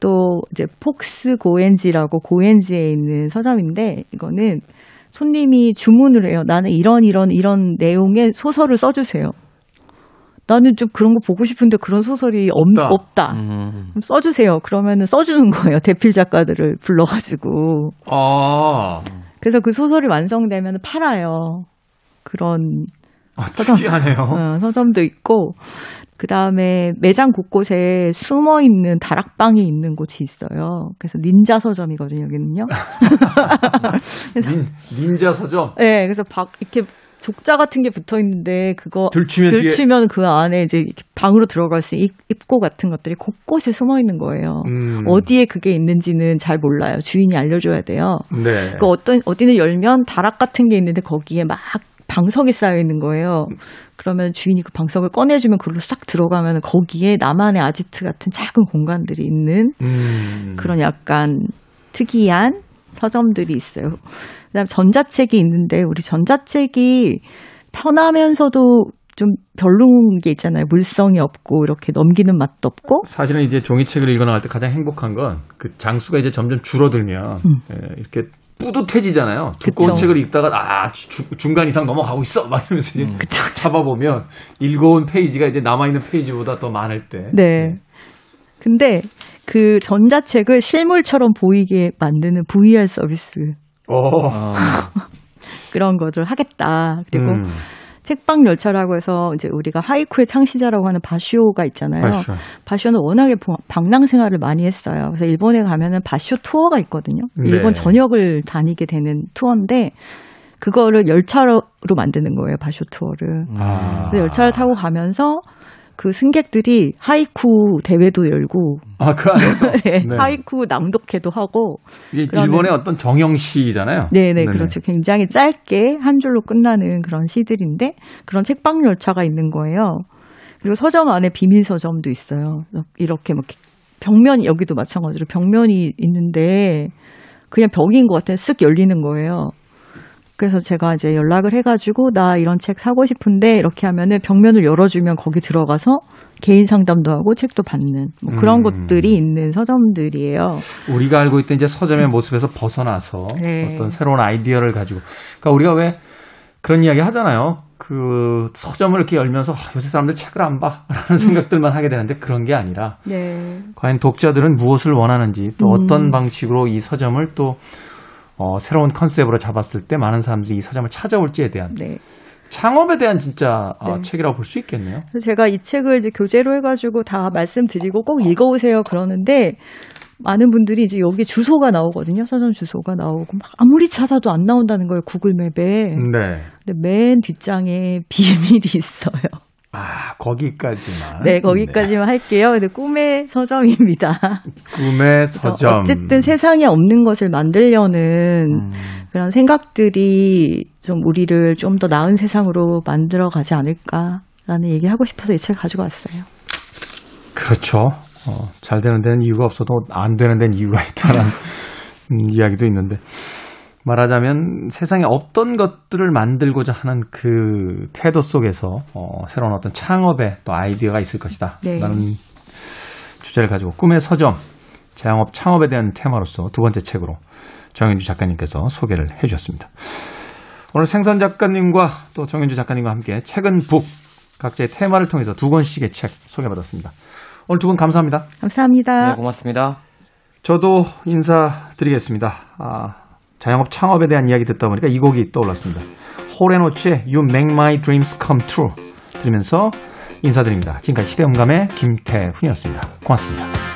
또 이제 폭스 고엔지라고 고엔지에 있는 서점인데 이거는 손님이 주문을 해요. 나는 이런 이런 이런 내용의 소설을 써주세요. 나는 좀 그런 거 보고 싶은데 그런 소설이 없, 없다. 없다. 음. 써주세요. 그러면은 써주는 거예요. 대필 작가들을 불러가지고. 아, 그래서 그 소설이 완성되면 팔아요. 그런 아 서점. 특이하네요. 어, 서점도 있고 그 다음에 매장 곳곳에 숨어 있는 다락방이 있는 곳이 있어요. 그래서 닌자 서점이거든요, 여기는요. [LAUGHS] 그래서 닌, 닌자 서점. 네, 그래서 박 이렇게 족자 같은 게 붙어 있는데 그거 들추면 뒤에- 들치면 그 안에 이제 방으로 들어갈 수 있는 입- 입구 같은 것들이 곳곳에 숨어 있는 거예요. 음. 어디에 그게 있는지는 잘 몰라요. 주인이 알려줘야 돼요. 네. 그 어떤 어디는 열면 다락 같은 게 있는데 거기에 막 방석이 쌓여 있는 거예요. 그러면 주인이 그 방석을 꺼내주면 그걸로 싹 들어가면 거기에 나만의 아지트 같은 작은 공간들이 있는 음. 그런 약간 특이한 서점들이 있어요. 그다음 전자책이 있는데 우리 전자책이 편하면서도 좀 별로인 게 있잖아요. 물성이 없고 이렇게 넘기는 맛도 없고. 사실은 이제 종이책을 읽어 나갈 때 가장 행복한 건 그 장수가 이제 점점 줄어들면 음. 예, 이렇게 뿌듯해지잖아요. 두꺼운 그쵸. 책을 읽다가 아 주- 중간 이상 넘어가고 있어 막 이러면서 이제 음. 잡아보면 읽어온 페이지가 이제 남아 있는 페이지보다 더 많을 때. 네. 근데 그 전자책을 실물처럼 보이게 만드는 VR 서비스 어. 아, [LAUGHS] 그런 것을 하겠다. 그리고 음. 책방 열차라고 해서 이제 우리가 하이쿠의 창시자라고 하는 바쇼가 있잖아요. 바쇼. 바쇼는 워낙에 보- 방랑 생활을 많이 했어요. 그래서 일본에 가면은 바쇼 투어가 있거든요. 일본 네. 전역을 다니게 되는 투어인데 그거를 열차로 만드는 거예요. 바쇼 투어를. 아. 그래서 열차를 타고 가면서 그 승객들이 하이쿠 대회도 열고. 아, 그 안에서. [LAUGHS] 네, 네. 하이쿠 낭독회도 하고. 이게 그러면- 일본의 어떤 정형 시잖아요. 네네 그렇죠. 굉장히 짧게 한 줄로 끝나는 그런 시들인데 그런 책방 열차가 있는 거예요. 그리고 서점 안에 비밀 서점도 있어요. 이렇게 막 벽면 여기도 마찬가지로 벽면이 있는데 그냥 벽인 것 같아 쓱 열리는 거예요 그래서 제가 이제 연락을 해가지고 나 이런 책 사고 싶은데 이렇게 하면은 벽면을 열어주면 거기 들어가서 개인 상담도 하고 책도 받는 뭐 그런 음. 곳들이 있는 서점들이에요. 우리가 알고 있던 이제 서점의 모습에서 벗어나서 네. 어떤 새로운 아이디어를 가지고. 그러니까 우리가 왜 그런 이야기 하잖아요. 그 서점을 이렇게 열면서 아, 요새 사람들 책을 안 봐. [LAUGHS] 라는 생각들만 하게 되는데 그런 게 아니라 네. 과연 독자들은 무엇을 원하는지 또 음. 어떤 방식으로 이 서점을 또 어, 새로운 컨셉으로 잡았을 때 많은 사람들이 이 서점을 찾아올지에 대한 네. 창업에 대한 진짜 아, 네. 책이라고 볼 수 있겠네요. 그래서 제가 이 책을 이제 교재로 해가지고 다 말씀드리고 꼭 읽어오세요 그러는데 많은 분들이 이제 여기 주소가 나오거든요. 서점 주소가 나오고 막 아무리 찾아도 안 나온다는 거예요. 구글 맵에. 네. 근데 맨 뒷장에 비밀이 [LAUGHS] 있어요. 아, 거기까지만. 네, 거기까지만 할게요. 근데 꿈의 서점입니다. 네. [LAUGHS] 꿈의 서점. 어쨌든 세상에 없는 것을 만들려는 음. 그런 생각들이 좀 우리를 좀 더 나은 세상으로 만들어 가지 않을까라는 얘기를 하고 싶어서 이 책을 가지고 왔어요. 그렇죠. 어, 잘 되는 데는 이유가 없어도 안 되는 데는 이유가 있다는 음, [LAUGHS] 이야기도 있는데 말하자면 세상에 없던 것들을 만들고자 하는 그 태도 속에서 어, 새로운 어떤 창업의 또 아이디어가 있을 것이다. 네. 라는 주제를 가지고 꿈의 서점, 자영업 창업에 대한 테마로서 두 번째 책으로 정현주 작가님께서 소개를 해 주셨습니다. 오늘 생선 작가님과 또 정현주 작가님과 함께 책은 북 각자의 테마를 통해서 두 권씩의 책 소개받았습니다. 오늘 두 분 감사합니다. 감사합니다. 네, 고맙습니다. 저도 인사드리겠습니다. 아, 자영업 창업에 대한 이야기 듣다 보니까 이 곡이 떠올랐습니다. 홀앤오츠의 You Make My Dreams Come True 들으면서 인사드립니다. 지금까지 시대음감의 김태훈이었습니다. 고맙습니다.